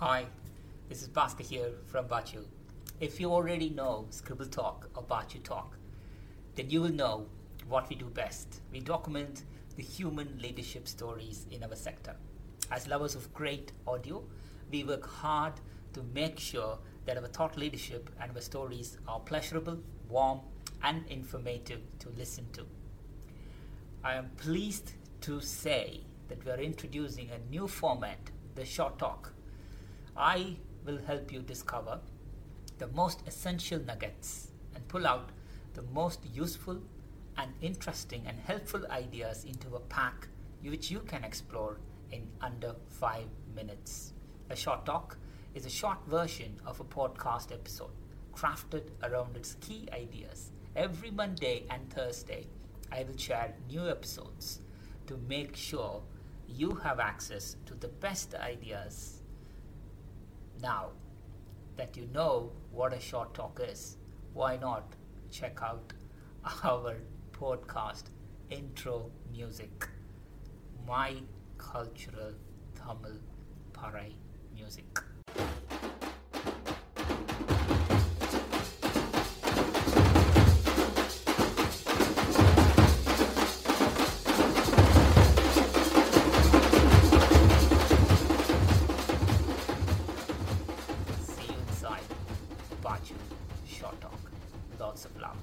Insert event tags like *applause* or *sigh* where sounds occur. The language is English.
Hi, this is Bhaskar here from Bachu. If you already know Scribble Talk or Bachu Talk, then you will know what we do best. We document the human leadership stories in our sector. As lovers of great audio, we work hard to make sure that our thought leadership and our stories are pleasurable, warm, and informative to listen to. I am pleased to say that we are introducing a new format, the Short Talk. I will help you discover the most essential nuggets and pull out the most useful and interesting and helpful ideas into a pack which you can explore in under five minutes. A short talk is a short version of a podcast episode crafted around its key ideas. Every Monday and Thursday, I will share new episodes to make sure you have access to the best ideas. Now that you know what a short talk is, why not check out *laughs* our podcast intro music, My Cultural Tamil Parai Music. departure. Short talk. Lots of love.